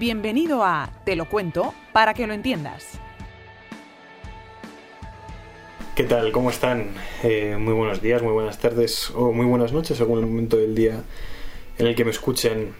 Bienvenido a Te lo cuento para que lo entiendas. ¿Qué tal? ¿Cómo están? Eh, muy buenos días, muy buenas tardes o muy buenas noches según el momento del día en el que me escuchen.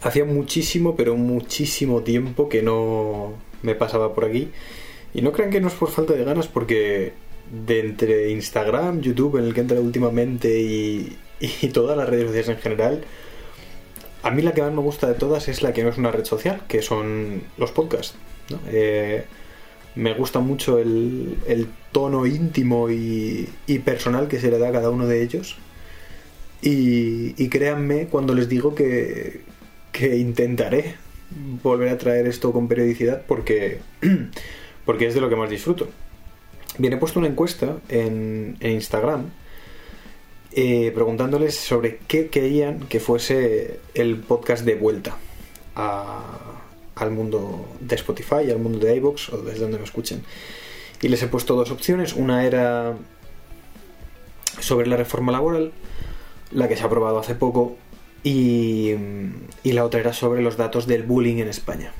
Hacía muchísimo, pero muchísimo tiempo que no me pasaba por aquí. Y no crean que no es por falta de ganas porque de entre Instagram, YouTube, en el que entra últimamente y, y todas las redes sociales en general, a mí la que más me gusta de todas es la que no es una red social, que son los podcasts. Eh, me gusta mucho el, tono íntimo y, personal que se le da a cada uno de ellos. Y, créanme cuando les digo que, intentaré volver a traer esto con periodicidad porque, porque es de lo que más disfruto. Bien, he puesto una encuesta en, en Instagram eh, preguntándoles sobre qué querían que fuese el podcast de vuelta al mundo de Spotify, al mundo de iVoox o desde donde me escuchen. Y les he puesto dos opciones. Una era sobre la reforma laboral, la que se ha aprobado hace poco, y, y la otra era sobre los datos del bullying en España.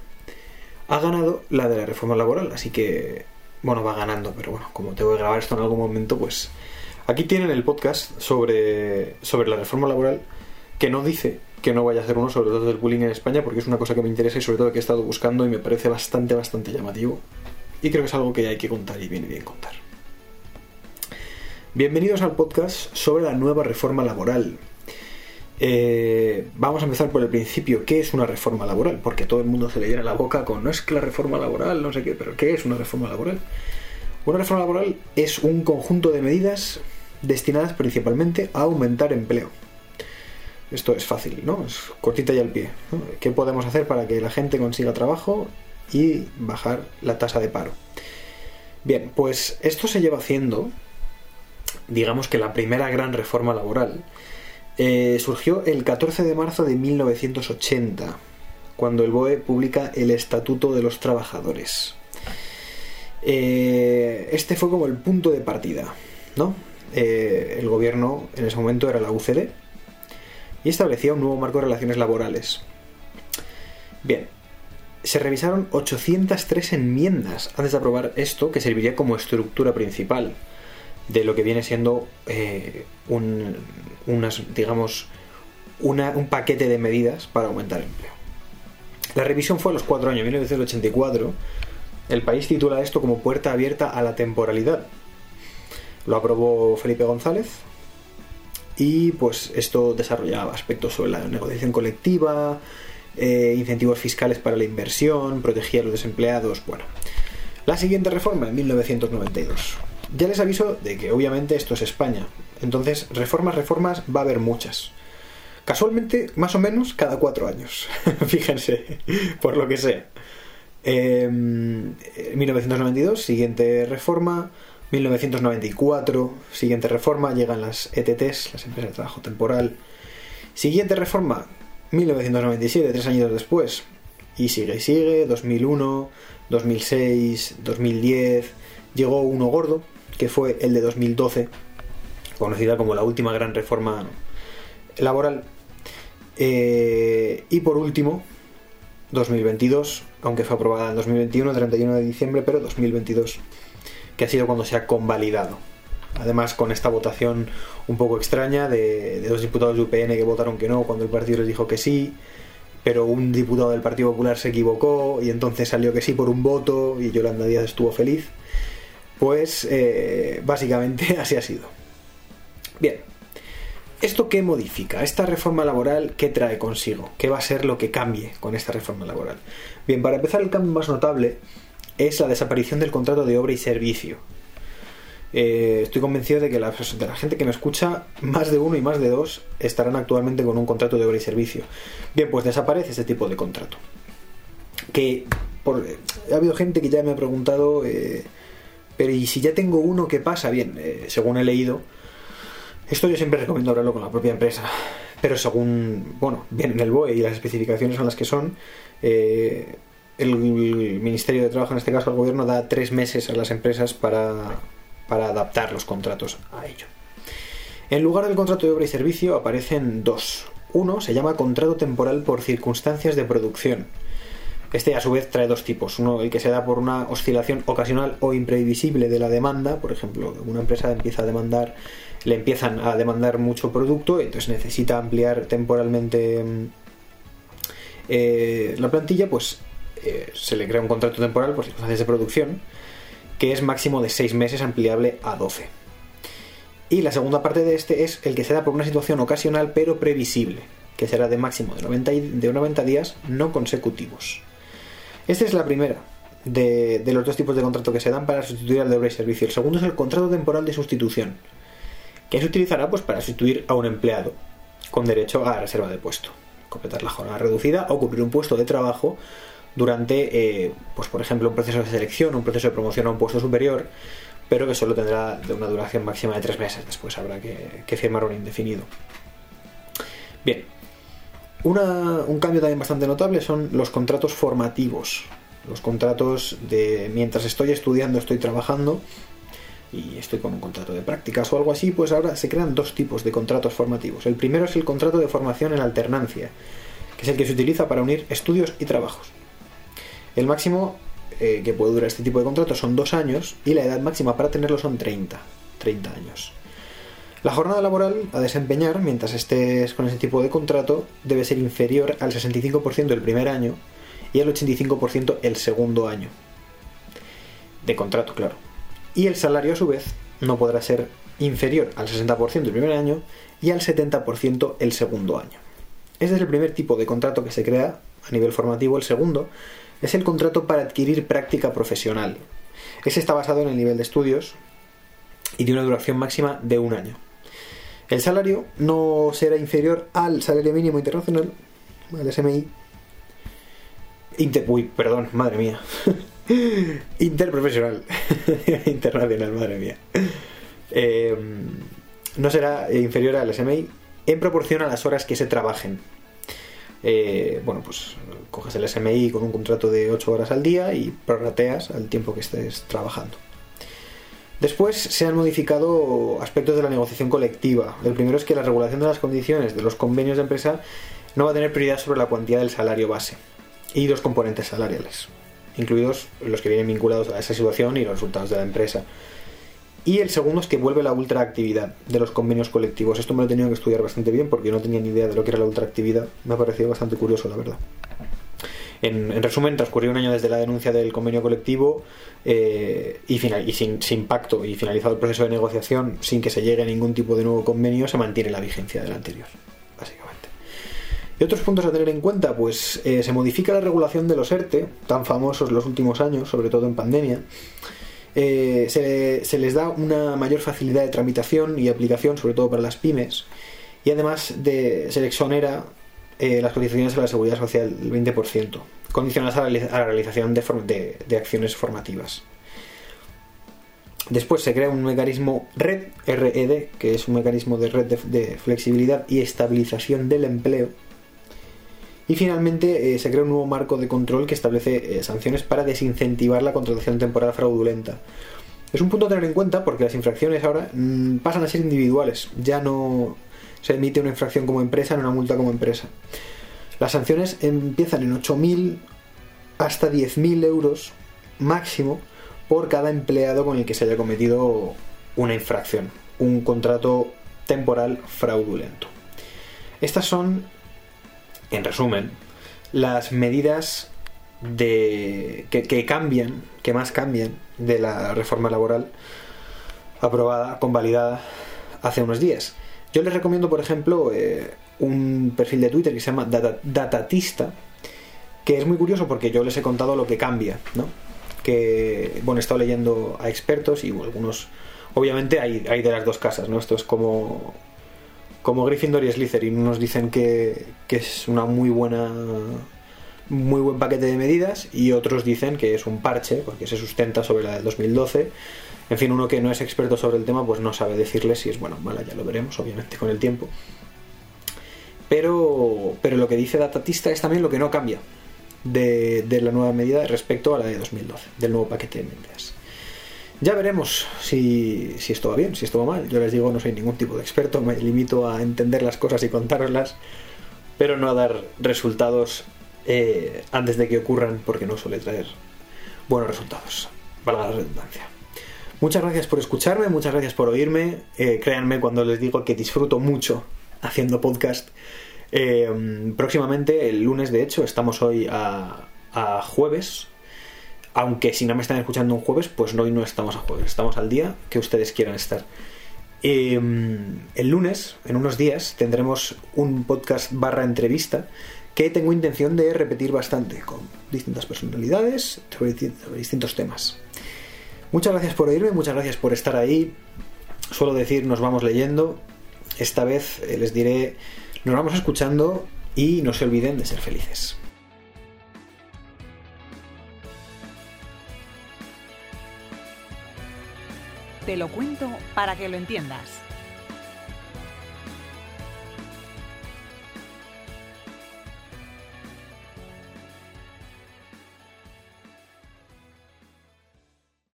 Ha ganado la de la reforma laboral, así que, bueno, va ganando, pero bueno, como tengo que grabar esto en algún momento, pues Aquí tienen el podcast sobre, sobre la reforma laboral que no dice que no vaya a hacer uno sobre todo del bullying en España porque es una cosa que me interesa y sobre todo que he estado buscando y me parece bastante, bastante llamativo. Y creo que es algo que hay que contar y viene bien contar. Bienvenidos al podcast sobre la nueva reforma laboral. Eh, vamos a empezar por el principio. ¿Qué es una reforma laboral? Porque todo el mundo se le llena la boca con no es que la reforma laboral, no sé qué, pero ¿qué es una reforma laboral? Una reforma laboral es un conjunto de medidas destinadas principalmente a aumentar empleo. Esto es fácil, ¿no? Es cortita y al pie. ¿Qué podemos hacer para que la gente consiga trabajo y bajar la tasa de paro? Bien, pues esto se lleva haciendo, digamos que la primera gran reforma laboral eh, surgió el 14 de marzo de 1980, cuando el BOE publica el Estatuto de los Trabajadores. Eh, este fue como el punto de partida, ¿no? Eh, el gobierno en ese momento era la UCD y establecía un nuevo marco de relaciones laborales. Bien, se revisaron 803 enmiendas antes de aprobar esto, que serviría como estructura principal de lo que viene siendo eh, un, unas, digamos, un paquete de medidas para aumentar el empleo. La revisión fue a los cuatro años, 1984. El país titula esto como puerta abierta a la temporalidad, lo aprobó Felipe González y pues esto desarrollaba aspectos sobre la negociación colectiva, eh, incentivos fiscales para la inversión, protegía a los desempleados, bueno. La siguiente reforma en 1992. Ya les aviso de que obviamente esto es España, entonces reformas, reformas va a haber muchas. Casualmente, más o menos cada cuatro años, fíjense, por lo que sea. Eh, 1992, siguiente reforma, 1994, siguiente reforma, llegan las ETTs, las empresas de trabajo temporal. Siguiente reforma, 1997, tres años después. Y sigue y sigue, 2001, 2006, 2010. Llegó uno gordo, que fue el de 2012, conocida como la última gran reforma laboral. Eh, y por último, 2022, aunque fue aprobada en 2021, 31 de diciembre, pero 2022 que ha sido cuando se ha convalidado. Además, con esta votación un poco extraña de, dos diputados de UPN que votaron que no cuando el partido les dijo que sí, pero un diputado del Partido Popular se equivocó y entonces salió que sí por un voto y Yolanda Díaz estuvo feliz. Pues eh, básicamente así ha sido. Bien, ¿esto qué modifica? ¿Esta reforma laboral qué trae consigo? ¿Qué va a ser lo que cambie con esta reforma laboral? Bien, para empezar el cambio más notable es la desaparición del contrato de obra y servicio. Eh, estoy convencido de que la, de la gente que me escucha, más de uno y más de dos, estarán actualmente con un contrato de obra y servicio. Bien, pues desaparece ese tipo de contrato. Que por, ha habido gente que ya me ha preguntado, eh, pero ¿y si ya tengo uno, qué pasa? Bien, eh, según he leído, esto yo siempre recomiendo hablarlo con la propia empresa, pero según, bueno, bien en el BOE y las especificaciones son las que son, el Ministerio de Trabajo, en este caso el gobierno, da tres meses a las empresas para, adaptar los contratos a ello. En lugar del contrato de obra y servicio aparecen dos. Uno se llama contrato temporal por circunstancias de producción. Este a su vez trae dos tipos. Uno, el que se da por una oscilación ocasional o imprevisible de la demanda. Por ejemplo, una empresa empieza a demandar, le empiezan a demandar mucho producto, entonces necesita ampliar temporalmente mm, eh, la plantilla, pues eh, se le crea un contrato temporal por circunstancias de producción, que es máximo de 6 meses ampliable a 12. Y la segunda parte de este es el que se da por una situación ocasional pero previsible, que será de máximo de 90, de 90 días no consecutivos. Esta es la primera de, los dos tipos de contrato que se dan para sustituir al de y servicio. El segundo es el contrato temporal de sustitución, que se utilizará pues, para sustituir a un empleado con derecho a reserva de puesto, completar la jornada reducida o cubrir un puesto de trabajo durante, eh, pues por ejemplo, un proceso de selección, un proceso de promoción a un puesto superior, pero que solo tendrá de una duración máxima de tres meses. Después habrá que, firmar un indefinido. Bien, un cambio también bastante notable son los contratos formativos. Los contratos de mientras estoy estudiando, estoy trabajando y estoy con un contrato de prácticas o algo así, pues ahora se crean dos tipos de contratos formativos. El primero es el contrato de formación en alternancia, que es el que se utiliza para unir estudios y trabajos. El máximo eh, que puede durar este tipo de contratos son dos años y la edad máxima para tenerlo son 30, 30 años. La jornada laboral a desempeñar mientras estés con ese tipo de contrato debe ser inferior al 65% el primer año y al 85% el segundo año. De contrato, claro. Y el salario a su vez no podrá ser inferior al 60% el primer año y al 70% el segundo año. Este es el primer tipo de contrato que se crea a nivel formativo. El segundo es el contrato para adquirir práctica profesional. Ese está basado en el nivel de estudios y tiene una duración máxima de un año. El salario no será inferior al salario mínimo internacional, al SMI. Inter, uy, perdón, madre mía. Interprofesional. Internacional, madre mía. Em, no será inferior al SMI en proporción a las horas que se trabajen. Eh, bueno, pues coges el SMI con un contrato de 8 horas al día y prorrateas al tiempo que estés trabajando. Después se han modificado aspectos de la negociación colectiva. El primero es que la regulación de las condiciones de los convenios de empresa no va a tener prioridad sobre la cuantía del salario base y dos componentes salariales, incluidos los que vienen vinculados a esa situación y los resultados de la empresa. Y el segundo es que vuelve la ultraactividad de los convenios colectivos. Esto me lo he tenido que estudiar bastante bien porque no tenía ni idea de lo que era la ultraactividad. Me ha parecido bastante curioso, la verdad. En, resumen, transcurrió un año desde la denuncia del convenio colectivo eh, y, sin, pacto y finalizado el proceso de negociación sin que se llegue a ningún tipo de nuevo convenio, se mantiene la vigencia del anterior, básicamente. Y otros puntos a tener en cuenta, pues eh, se modifica la regulación de los ERTE, tan famosos los últimos años, sobre todo en pandemia. Eh, se, les da una mayor facilidad de tramitación y aplicación, sobre todo para las pymes, y además de, se le exonera eh, las cotizaciones a la seguridad social del 20%, condicionadas a la, realización de, acciones formativas. Después se crea un mecanismo RED, RED, que es un mecanismo de red de, flexibilidad y estabilización del empleo, y finalmente eh, se crea un nuevo marco de control que establece eh, sanciones para desincentivar la contratación temporal fraudulenta. Es un punto a tener en cuenta porque las infracciones ahora mm, pasan a ser individuales, ya no se emite una infracción como empresa ni una multa como empresa. Las sanciones empiezan en 8.000 hasta 10.000 euros máximo por cada empleado con el que se haya cometido una infracción, un contrato temporal fraudulento. Estas son en resumen, las medidas de, que, cambian, que más cambian de la reforma laboral aprobada, convalidada hace unos días. Yo les recomiendo, por ejemplo, eh, un perfil de Twitter que se llama Datatista, que es muy curioso porque yo les he contado lo que cambia, ¿no? Que, bueno, he estado leyendo a expertos y algunos, obviamente hay, hay de las dos casas, ¿no? Esto es como como Gryffindor y Slytherin. Unos dicen que, es una muy buena muy buen paquete de medidas y otros dicen que es un parche porque se sustenta sobre la del 2012 en fin, uno que no es experto sobre el tema pues no sabe decirle si es bueno o mala, ya lo veremos obviamente con el tiempo pero, pero lo que dice Datatista es también lo que no cambia de, de la nueva medida respecto a la de 2012 del nuevo paquete de medidas ya veremos si, esto va bien, si esto va mal. Yo les digo, no soy ningún tipo de experto, me limito a entender las cosas y contároslas, pero no a dar resultados eh, antes de que ocurran porque no suele traer buenos resultados, valga la redundancia. Muchas gracias por escucharme, muchas gracias por oírme. Eh, créanme cuando les digo que disfruto mucho haciendo podcast. Eh, próximamente, el lunes de hecho, estamos hoy a, a jueves. Aunque si no me están escuchando un jueves, pues hoy no estamos a jueves, estamos al día que ustedes quieran estar. Eh, el lunes, en unos días, tendremos un podcast barra entrevista que tengo intención de repetir bastante con distintas personalidades sobre, sobre distintos temas. Muchas gracias por oírme, muchas gracias por estar ahí. Suelo decir, nos vamos leyendo. Esta vez eh, les diré, nos vamos escuchando y no se olviden de ser felices. Te lo cuento para que lo entiendas.